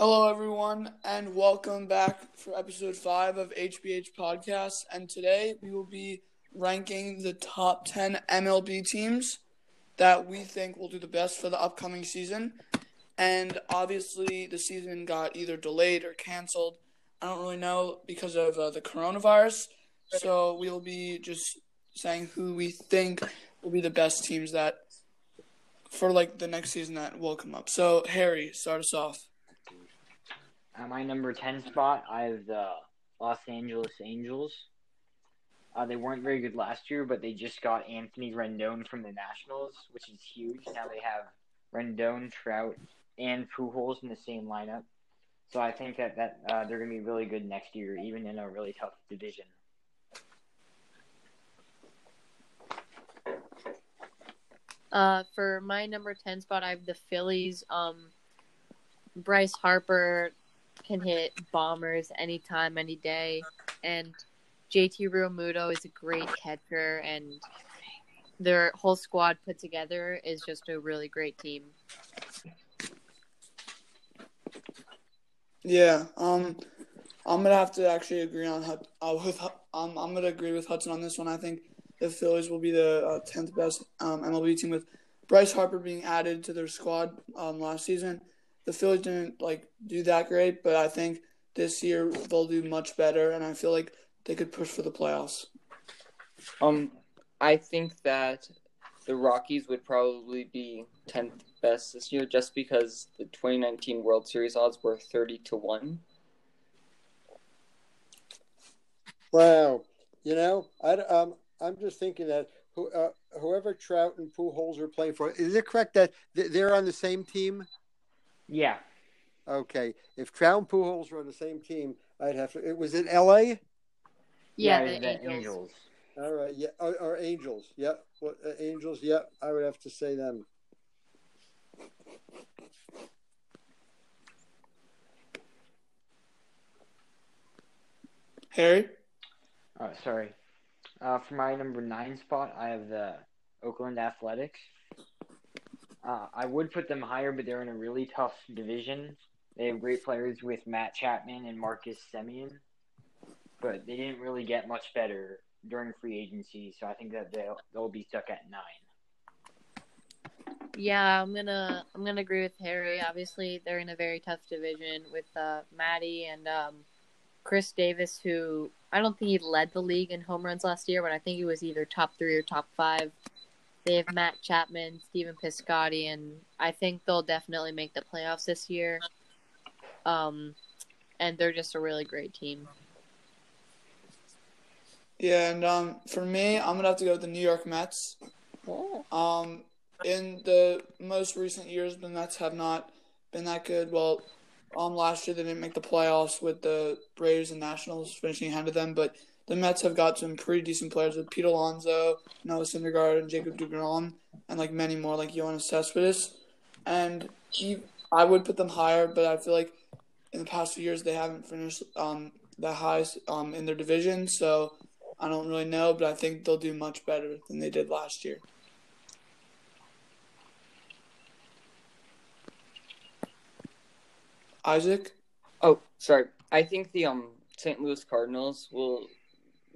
Hello, everyone, and welcome back for episode five of HBH Podcast. And today we will be ranking the top 10 MLB teams that we think will do the best for the upcoming season. And obviously, the season got either delayed or canceled. I don't really know because of uh, the coronavirus. So we'll be just saying who we think will be the best teams that for like the next season that will come up. So Harry, start us off. At my number 10 spot, I have the Los Angeles Angels. Uh, they weren't very good last year, but they just got Anthony Rendon from the Nationals, which is huge. Now they have Rendon, Trout, and Pujols in the same lineup. So I think that, that uh, they're going to be really good next year, even in a really tough division. Uh, for my number 10 spot, I have the Phillies. Um, Bryce Harper can hit bombers anytime, any day. And JT Realmuto is a great catcher, and their whole squad put together is just a really great team. Yeah, um, I'm gonna have to actually agree on uh, with um, I'm gonna agree with Hudson on this one. I think the Phillies will be the uh, tenth best um, MLB team with Bryce Harper being added to their squad um, last season. The Phillies didn't like do that great, but I think this year they'll do much better, and I feel like they could push for the playoffs. Um, I think that the Rockies would probably be tenth best this year, just because the 2019 World Series odds were 30 to one. Wow, you know, I um, I'm just thinking that who, uh, whoever Trout and Pujols are playing for, is it correct that they're on the same team? Yeah. Okay. If Trout and Pujols were on the same team, I'd have to. It was in L.A. Yeah, yeah the, the Angels. Angels. All right. Yeah. Or, or Angels. Yeah. What uh, Angels? Yeah. I would have to say them. Harry. Oh, sorry. Uh, for my number nine spot, I have the Oakland Athletics. Uh, I would put them higher, but they're in a really tough division. They have great players with Matt Chapman and Marcus Semien, but they didn't really get much better during free agency. So I think that they'll they'll be stuck at nine. Yeah, I'm gonna I'm gonna agree with Harry. Obviously, they're in a very tough division with uh, Maddie and um, Khris Davis, who I don't think he led the league in home runs last year, but I think he was either top three or top five. They have Matt Chapman, Stephen Piscotty, and I think they'll definitely make the playoffs this year. Um, and they're just a really great team. Yeah, and um, for me, I'm gonna have to go with the New York Mets. Um, in the most recent years, the Mets have not been that good. Well, um, last year they didn't make the playoffs with the Braves and Nationals finishing ahead of them, but the Mets have got some pretty decent players with Pete Alonso, Noah Syndergaard, and Jacob DeGrom, and like many more like Yoenis Cespedes. And he, I would put them higher, but I feel like in the past few years they haven't finished um, the highest um, in their division, so I don't really know, but I think they'll do much better than they did last year. Isaac? Oh, sorry. I think the um St. Louis Cardinals will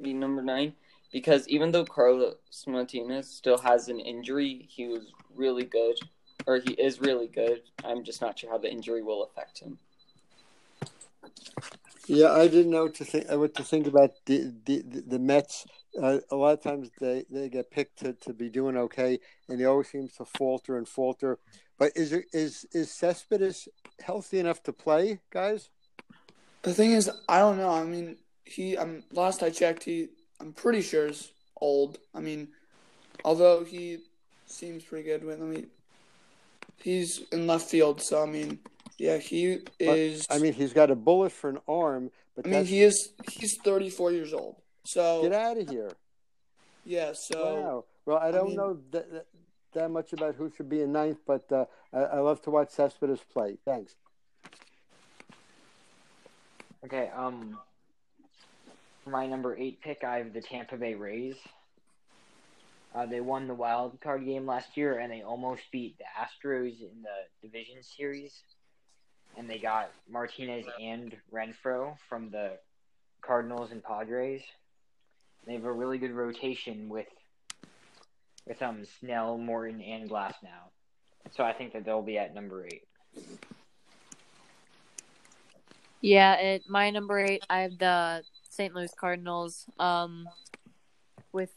be number nine because even though Carlos Martinez still has an injury, he was really good, or he is really good. I'm just not sure how the injury will affect him. Yeah, I didn't know what to think. What to think about the the, the Mets. Uh, a lot of times they, they get picked to, to be doing okay, and they always seem to falter and falter. But is it is is Cespedes healthy enough to play, guys? The thing is, I don't know. I mean, he. Um, last I checked, he. I'm pretty sure is old. I mean, although he seems pretty good with. I mean, he's in left field, so I mean, yeah, he is. But, I mean, he's got a bullet for an arm, but I mean, he is. He's 34 years old. So get out of here. Yeah. So. Wow. Well, I don't I mean, know that, that, that much about who should be in ninth, but uh, I, I love to watch Cespedes play. Thanks. Okay. Um. For my number eight pick, I have the Tampa Bay Rays. Uh, they won the wild card game last year, and they almost beat the Astros in the division series. and they got Martinez and Renfroe from the Cardinals and Padres. They have a really good rotation with with um Snell, Morton, and Glasnow. So I think that they'll be at number eight. Yeah, at my number eight, I have the St. Louis Cardinals. Um, with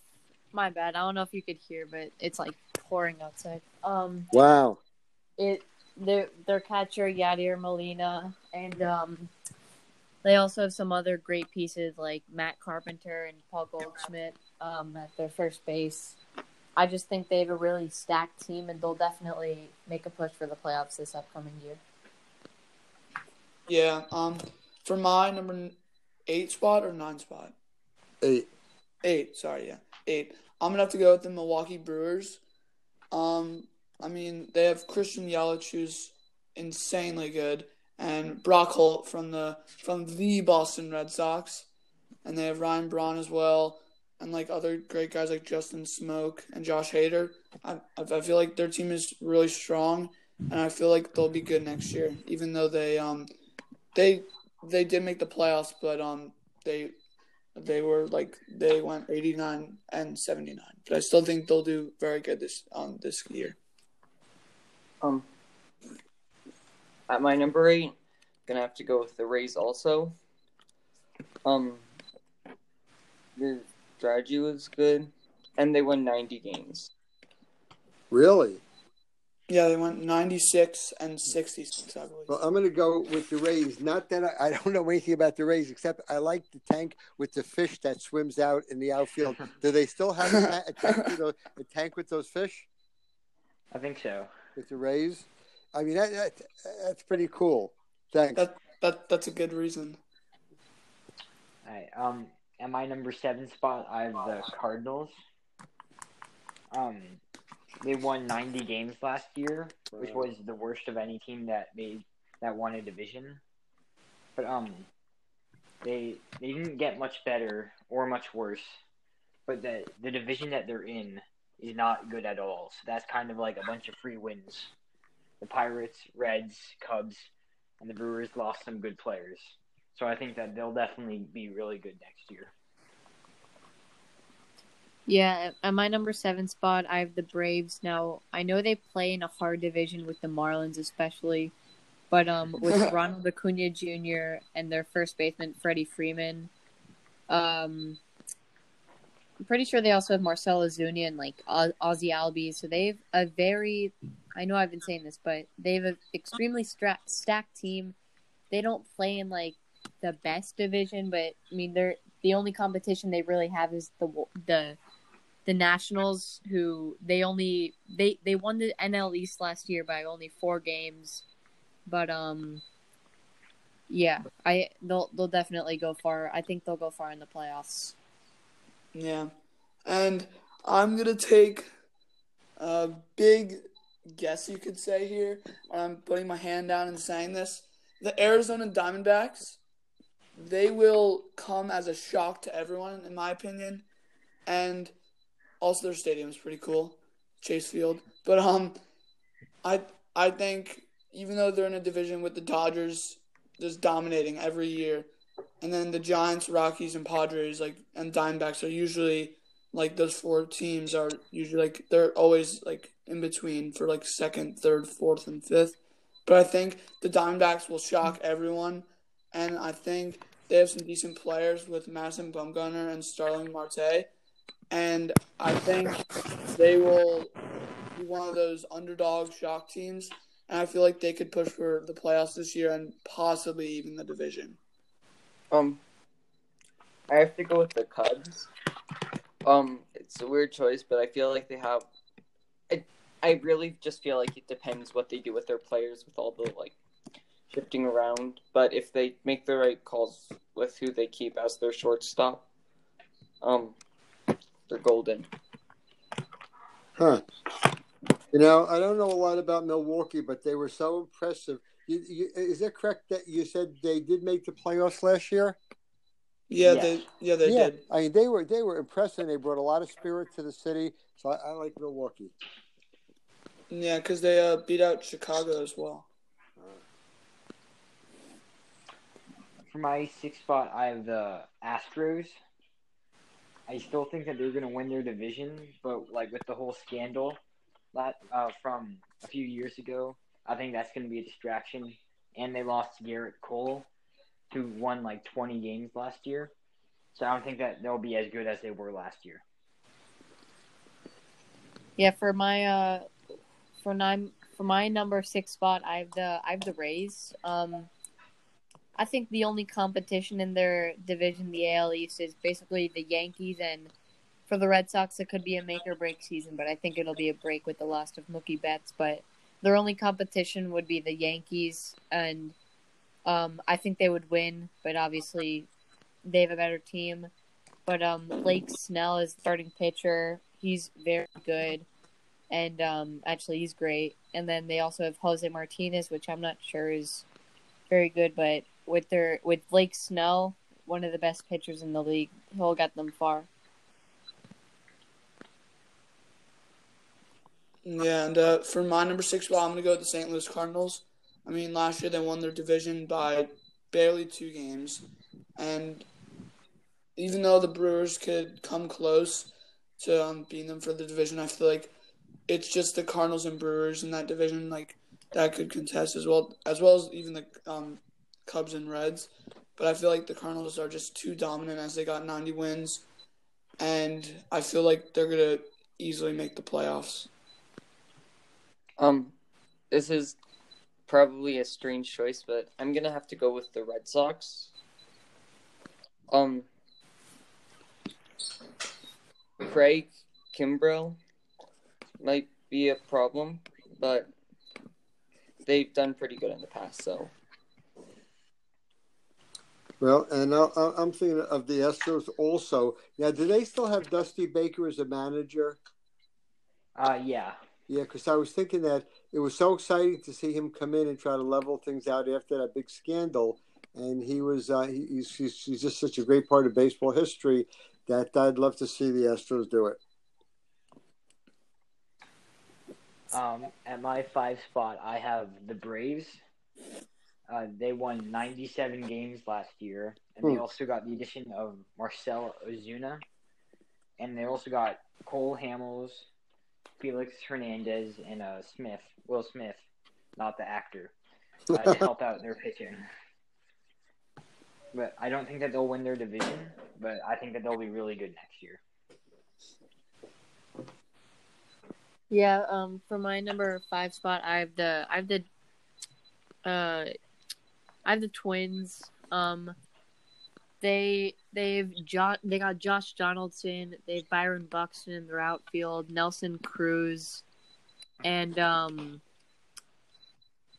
my bad, I don't know if you could hear, but it's like pouring outside. Um, Wow. it their their catcher Yadier Molina, and um, they also have some other great pieces like Matt Carpenter and Paul Goldschmidt um, at their first base. I just think they have a really stacked team, and they'll definitely make a push for the playoffs this upcoming year. Yeah. Um, for my number eight spot or nine spot. Eight. Eight, sorry, yeah, eight. I'm gonna have to go with the Milwaukee Brewers. Um, I mean, they have Christian Yelich, who's insanely good, and Brock Holt from the from the Boston Red Sox, and they have Ryan Braun as well, and like other great guys like Justin Smoak and Josh Hader. I I feel like their team is really strong, and I feel like they'll be good next year, even though they um they they did make the playoffs, but um they they were like they went 89 and 79 but i still think they'll do very good this um this year Um, at my number eight, gonna have to go with the Rays also. Um, the strategy was good, and they won 90 games. Really? Yeah they went 96 and 66 i believe Well, I'm going to go with the Rays. Not that I, I don't know anything about the Rays, except I like the tank with the fish that swims out in the outfield. Do they still have a, ta- a, tank, with those, a tank with those fish I think so. with the Rays? I mean, that, that that's pretty cool. Thanks. that that that's a good reason All right. Um, at my number seven spot, I have the Cardinals. Um, they won 90 games last year, which was the worst of any team that made that won a division. But um, they they didn't get much better or much worse. But the the division that they're in is not good at all. So that's kind of like a bunch of free wins. The Pirates, Reds, Cubs, and the Brewers lost some good players. So I think that they'll definitely be really good next year. Yeah, at my number seven spot, I have the Braves. Now, I know they play in a hard division with the Marlins, especially, but um, with Ronald Acuna Jr. and their first baseman Freddie Freeman, um, I'm pretty sure they also have Marcell Ozuna and like Oz- Ozzie Albies. So they've a very, I know I've been saying this, but they have an extremely stra- stacked team. They don't play in like the best division, but I mean they're the only competition they really have is the the the Nationals, who they only they they won the NL East last year by only four games, but um, yeah, I they'll they'll definitely go far. I think they'll go far in the playoffs. yeah. And i'm gonna take a big guess you could say here. I'm putting my hand down and saying this. The arizona diamondbacks they will come as a shock to everyone in my opinion. And also their stadium's pretty cool chase field. But um i i think even though they're in a division with the dodgers just dominating every year and then the giants rockies and padres like and diamondbacks are usually like those four teams are usually like they're always like in between for like second third fourth and fifth. But i think the diamondbacks will shock everyone and i think they have some decent players with Madison Bumgarner and Starling Marte, and I think they will be one of those underdog shock teams. And I feel like they could push for the playoffs this year and possibly even the division. Um, I have to go with the Cubs. Um, it's a weird choice, but I feel like they have. I I really just feel like it depends what they do with their players with all the like shifting around. But if they make the right calls with who they keep as their shortstop, um, they're golden. Huh. You know, I don't know a lot about Milwaukee, but they were so impressive. You, you, is it correct that you said they did make the playoffs last year? Yeah, Yes. they yeah they yeah, did. I mean they were they were impressive. They brought a lot of spirit to the city, so I, I like Milwaukee. Yeah, because they uh, beat out Chicago as well. for my sixth spot, I have the Astros. I still think that they're going to win their division, but like with the whole scandal that uh, from a few years ago, I think that's going to be a distraction. And they lost Gerrit Cole, who won like 20 games last year. So I don't think that they'll be as good as they were last year. Yeah, for my uh, for nine for my number six spot, I have the I have the Rays. Um, I think the only competition in their division, the AL East, is basically the Yankees, and for the Red Sox, it could be a make or break season. But I think it'll be a break with the loss of Mookie Betts. But their only competition would be the Yankees, and um, I think they would win. But obviously, they have a better team. But um, Blake Snell is starting pitcher. He's very good, and um, actually, he's great. And then they also have Jose Martinez, which I'm not sure is very good, but with their with Blake Snell, one of the best pitchers in the league, he'll get them far. Yeah, and uh, for my number six spot, I'm to go with the St. Louis Cardinals. I mean, last year they won their division by barely two games. And even though the Brewers could come close to um, beating them for the division, I feel like it's just the Cardinals and Brewers in that division like that could contest as well, as well as even the um, Cubs and Reds. But I feel like the Cardinals are just too dominant as they got 90 wins, and I feel like they're gonna easily make the playoffs. Um, this is probably a strange choice, but I'm gonna have to go with the Red Sox. Um, Craig Kimbrel might be a problem, but they've done pretty good in the past. So, Well, and I, I'm thinking of the Astros also. Now, do they still have Dusty Baker as a manager? Uh, yeah. Yeah, because I was thinking that it was so exciting to see him come in and try to level things out after that big scandal, and he was uh, he, he's, he's he's just such a great part of baseball history that I'd love to see the Astros do it. Um, at my five spot, I have the Braves. Uh, they won 97 games last year, and they Hmm. also got the addition of Marcell Ozuna, and they also got Cole Hamels, Felix Hernandez, and uh, Smith, Will Smith, not the actor, uh, to help out their pitching. But I don't think that they'll win their division, but I think that they'll be really good next year. Yeah, um, for my number five spot, I have the I have the uh, I have the Twins. Um, they they've jo- they got Josh Donaldson, they have Byron Buxton in their outfield, Nelson Cruz, and um,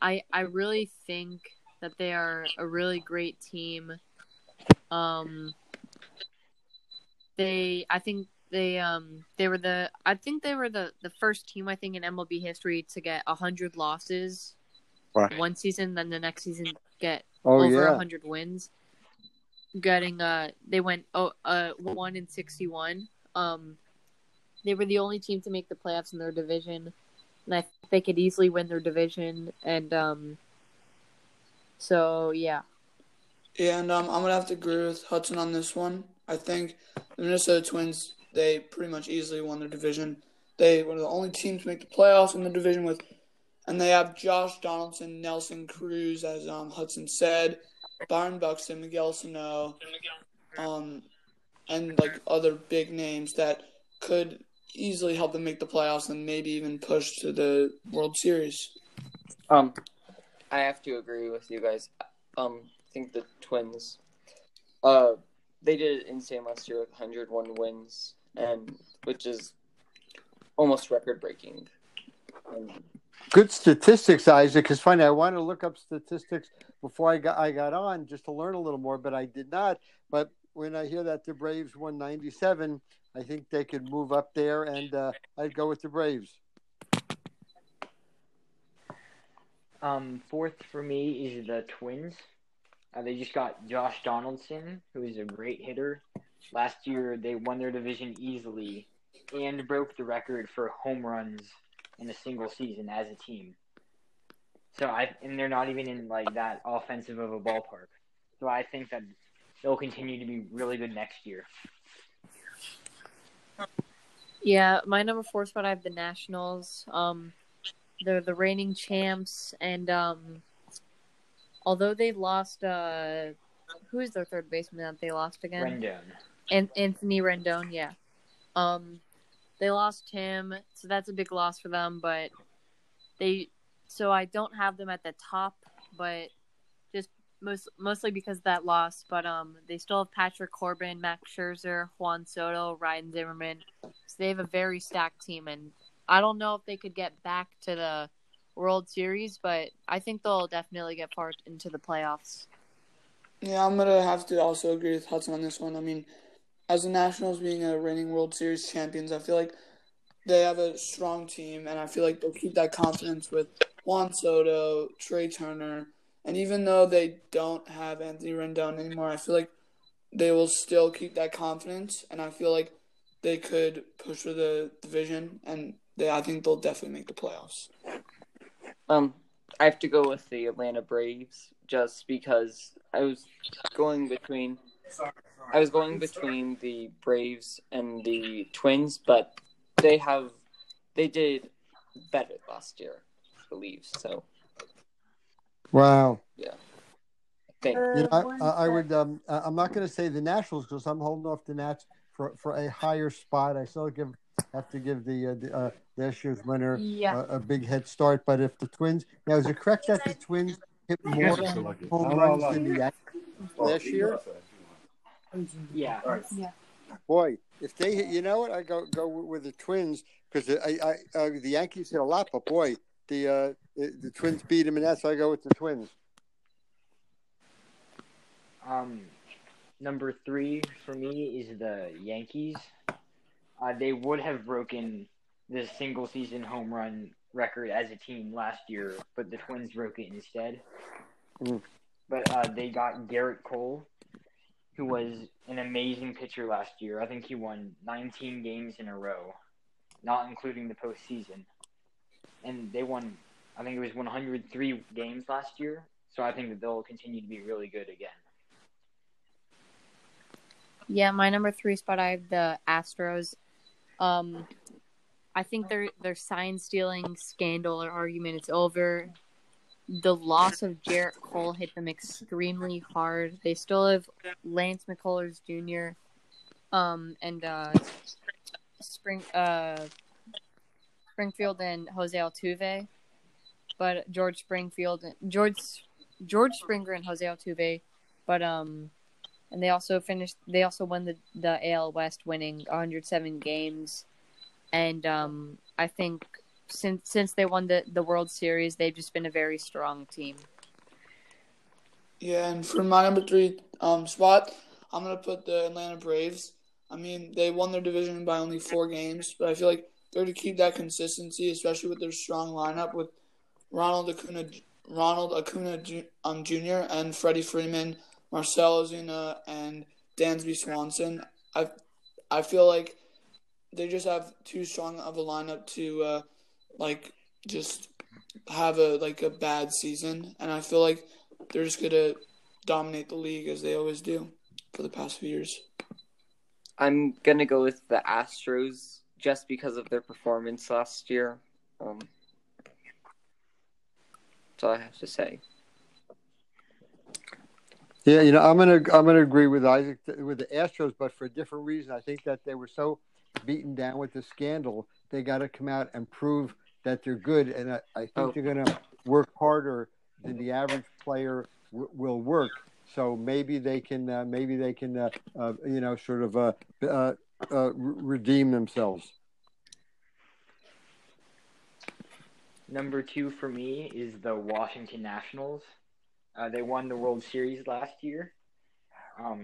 I I really think that they are a really great team. Um, they I think they um they were the I think they were the the first team I think in MLB history to get hundred losses Wow. one season, then the next season get Oh over yeah, hundred wins. Getting uh they went oh uh one in sixty one. Um they were the only team to make the playoffs in their division. And I think they could easily win their division and um so yeah. Yeah, and um, I'm gonna have to agree with Hudson on this one. I think the Minnesota Twins they pretty much easily won their division. They were the only team to make the playoffs in the division with, and they have Josh Donaldson, Nelson Cruz, as um, Hudson said, Byron Buxton, Miguel Sano, um, and like other big names that could easily help them make the playoffs and maybe even push to the World Series. um, I have to agree with you guys. Um, I think the Twins, uh, they did it insane last year with 101 wins, and which is almost record breaking. Um, good statistics, Isaac. Because funny, I wanted to look up statistics before I got I got on just to learn a little more, but I did not. But when I hear that the Braves won ninety seven, I think they could move up there, and uh, I'd go with the Braves. Um, fourth for me is the Twins. Uh, they just got Josh Donaldson, who is a great hitter. Last year, they won their division easily and broke the record for home runs in a single season as a team. So I and they're not even in like that offensive of a ballpark. so I think that they'll continue to be really good next year. Yeah, my number four spot I have the Nationals. Um, they're the reigning champs, and um, although they lost, uh, who is their third baseman that they lost again? Rendon. and Anthony Rendon, yeah. Um, they lost him, so that's a big loss for them. But they, so I don't have them at the top, but just most mostly because of that loss. But um, they still have Patrick Corbin, Max Scherzer, Juan Soto, Ryan Zimmerman. So they have a very stacked team, and I don't know if they could get back to the World Series, but I think they'll definitely get far into the playoffs. Yeah, I'm gonna have to also agree with Hudson on this one. I mean, as the Nationals being a reigning World Series champions, I feel like they have a strong team, and I feel like they'll keep that confidence with Juan Soto, Trea Turner, and even though they don't have Anthony Rendon anymore, I feel like they will still keep that confidence, and I feel like they could push for the division, and they, I think they'll definitely make the playoffs. Um, I have to go with the Atlanta Braves just because I was going between. I was going between the Braves and the Twins, but they have they did better last year, I believe. So Wow. Yeah. think You know, I, I I would. Um, I- I'm not going to say the Nationals because I'm holding off the Nats for for a higher spot. I still give have to give the, uh, the uh, last year's winner Yeah. a, a big head start. But if the Twins now is it correct that the Twins hit more home runs than the Yankees last year? Yeah. yeah. Boy, if they hit, you know what? I go go with the Twins because I, I uh, the Yankees hit a lot, but boy, the uh, the, the Twins beat them, and that's why I go with the Twins. Um, number three for me is the Yankees. Uh, they would have broken the single season home run record as a team last year, but the Twins broke it instead. Mm. But uh, they got Gerrit Cole, who was an amazing pitcher last year. I think he won 19 games in a row, not including the postseason. And they won, I think it was 103 games last year. So I think that they'll continue to be really good again. Yeah, my number three spot, I have the Astros. Um, I think their their sign stealing scandal or argument is over. The loss of Jarrett Cole hit them extremely hard. They still have Lance McCullers Jr. Um, and uh, Spring uh, Springfield and Jose Altuve, but George Springfield George George Springer and Jose Altuve, but um and they also finished. They also won the the AL West, winning 107 games, and um, I think since since they won the the World Series, they've just been a very strong team. Yeah, and for my number three um, spot, I'm gonna put the Atlanta Braves. I mean, they won their division by only four games, but I feel like they're to keep that consistency, especially with their strong lineup with Ronald Acuna, Ronald Acuna um, Jr. and Freddie Freeman, Marcell Ozuna, and Dansby Swanson. I I feel like they just have too strong of a lineup to uh, like just have a like a bad season, and I feel like they're just gonna dominate the league as they always do for the past few years. I'm gonna go with the Astros just because of their performance last year. Um, that's all I have to say. Yeah, you know, I'm gonna I'm gonna agree with Isaac with the Astros, but for a different reason. I think that they were so beaten down with the scandal, they got to come out and prove that they're good, and I, I think Oh. they're gonna work harder than the average player w- will work. So maybe they can uh, maybe they can uh, uh, you know sort of uh, uh, uh, redeem themselves. Number two for me is the Washington Nationals. Uh, they won the World Series last year. Um,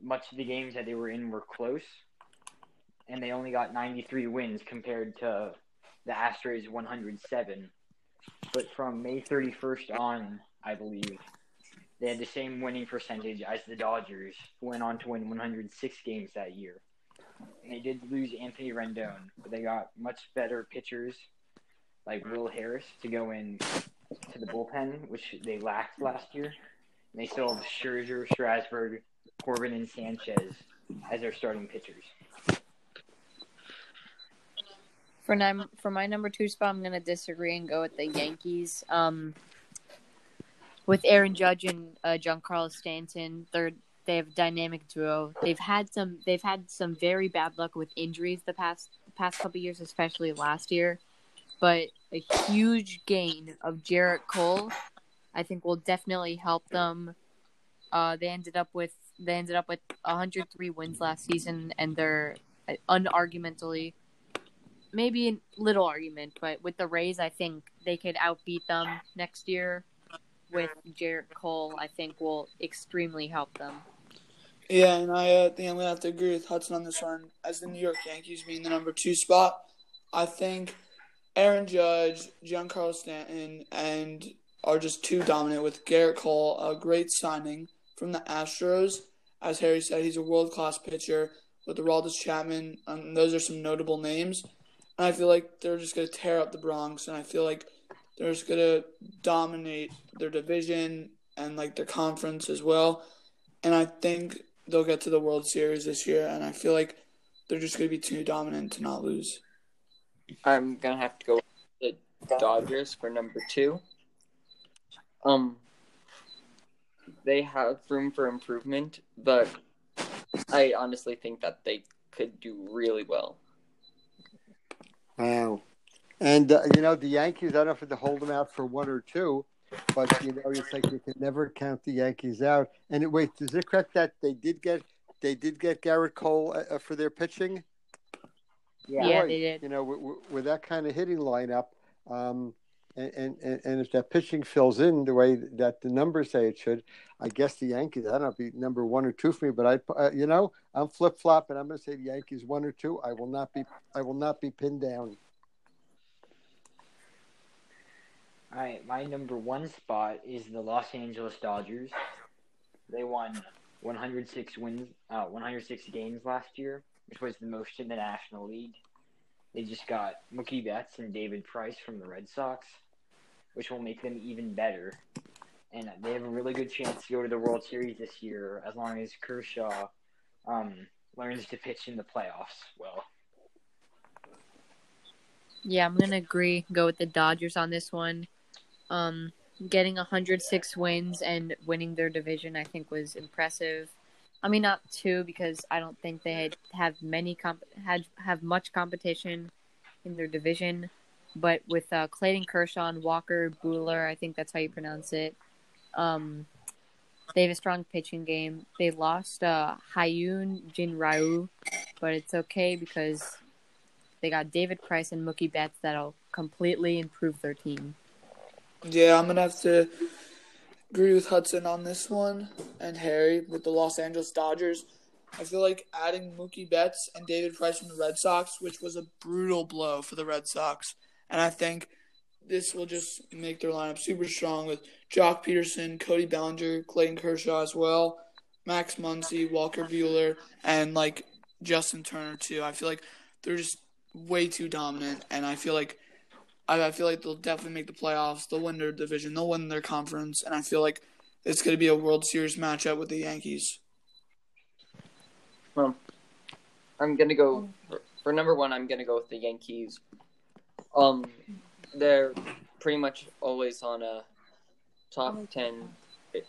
much of the games that they were in were close, and they only got 93 wins compared to the Astros 107. But from May 31st on, I believe, they had the same winning percentage as the Dodgers, who went on to win 106 games that year. And they did lose Anthony Rendon, but they got much better pitchers like Will Harris to go in to the bullpen, which they lacked last year. And they still have Scherzer, Strasburg, Corbin, and Sanchez as their starting pitchers. For num- for my number two spot, I'm gonna disagree and go with the Yankees. Um, with Aaron Judge and uh, Giancarlo Stanton, they're they have a dynamic duo. They've had some they've had some very bad luck with injuries the past past couple years, especially last year. But a huge gain of Jarrett Cole, I think, will definitely help them. Uh, they ended up with they ended up with 103 wins last season, and they're uh, unarguably maybe a little argument, but with the Rays, I think they could outbeat them next year. With Jarrett Cole, I think will extremely help them. Yeah, and I uh, think I'm gonna have to agree with Hudson on this one. As the New York Yankees being the number two spot, I think Aaron Judge, Giancarlo Stanton, and are just too dominant. With Gerrit Cole, a great signing from the Astros. As Harry said, he's a world class pitcher. With Aroldis Chapman, um, those are some notable names. I feel like they're just gonna tear up the Bronx, and I feel like they're just gonna dominate their division and like their conference as well. And I think they'll get to the World Series this year, and I feel like they're just going to be too dominant to not lose. I'm gonna have to go with the Dodgers for number two. Um, they have room for improvement, but I honestly think that they could do really well. Wow. And uh, you know the Yankees. I don't know if to hold them out for one or two, but you know it's like you can never count the Yankees out. And wait, is it correct that they did get they did get Gerrit Cole uh, for their pitching? Yeah, Boy, they did. You know, with, with- with that kind of hitting lineup, um, and, and and if that pitching fills in the way that the numbers say it should, I guess the Yankees. I don't know, if be number one or two for me, but I, uh, you know, I'm flip flop, and I'm going to say the Yankees one or two. I will not be, I will not be pinned down. All right, my number one spot is the Los Angeles Dodgers. They won 106 wins, uh, 106 games last year, which was the most in the National League. They just got Mookie Betts and David Price from the Red Sox, which will make them even better. And they have a really good chance to go to the World Series this year as long as Kershaw um, learns to pitch in the playoffs well. Yeah, I'm gonna agree. Go with the Dodgers on this one. Um, getting 106 wins and winning their division, I think, was impressive. I mean, not two because I don't think they had have many comp- had have much competition in their division. But with uh, Clayton Kershaw and Walker Buehler, I think that's how you pronounce it. Um, they have a strong pitching game. They lost uh, Hyun Jin Ryu, but it's okay because they got David Price and Mookie Betts that'll completely improve their team. Yeah, I'm to have to agree with Hudson on this one and Harry with the Los Angeles Dodgers. I feel like adding Mookie Betts and David Price from the Red Sox, which was a brutal blow for the Red Sox, and I think this will just make their lineup super strong with Joc Pederson, Cody Bellinger, Clayton Kershaw as well, Max Muncy, Walker Buehler, and like Justin Turner too. I feel like they're just way too dominant, and I feel like I, I feel like they'll definitely make the playoffs. They'll win their division. They'll win their conference, and I feel like it's going to be a World Series matchup with the Yankees. Well, I'm gonna go for, for number one. I'm gonna go with the Yankees. Um, they're pretty much always on a top ten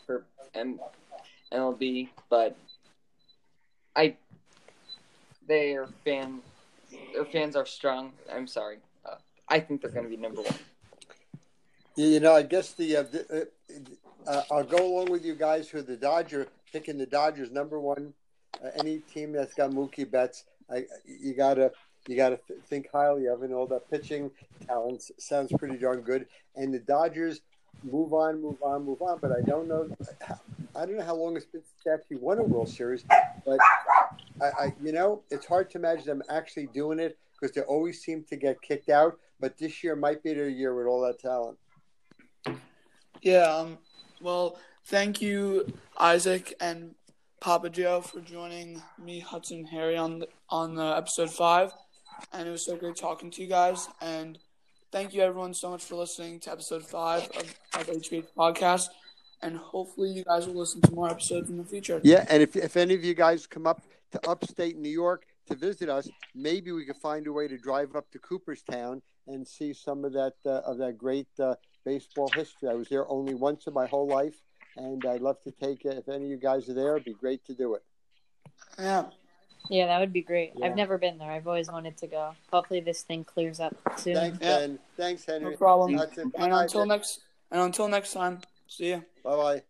for MLB, but I their fan their fans are strong. I'm sorry. Uh, I think they're gonna be number one. You you know, I guess the, uh, uh, uh, I'll go along with you guys who the Dodger picking the Dodgers number one. Uh, any team that's got Mookie Betts, I, you gotta you gotta th- think highly of, and all that pitching talent sounds pretty darn good. And the Dodgers move on, move on, move on. But I don't know, I don't know how long it's been since they actually won a World Series. But I, I you know, it's hard to imagine them actually doing it because they always seem to get kicked out. But this year might be their year with all that talent. Yeah. Um. Well, thank you, Isaac and Papa Joe, for joining me, Hudson, Harry on the, on the episode five, and it was so great talking to you guys. And thank you everyone so much for listening to episode five of, of HBH podcast. and hopefully you guys will listen to more episodes in the future. Yeah, and if if any of you guys come up to upstate New York to visit us, maybe we could find a way to drive up to Cooperstown and see some of that uh, of that great uh, baseball history. I was there only once in my whole life, and I'd love to take it. If any of you guys are there, it'd be great to do it. Yeah. Yeah, that would be great. Yeah. I've never been there. I've always wanted to go. Hopefully, this thing clears up soon. Thanks, Yeah. Ben. Thanks, Henry. No problem. That's. And until next and until next time, see ya. Bye bye.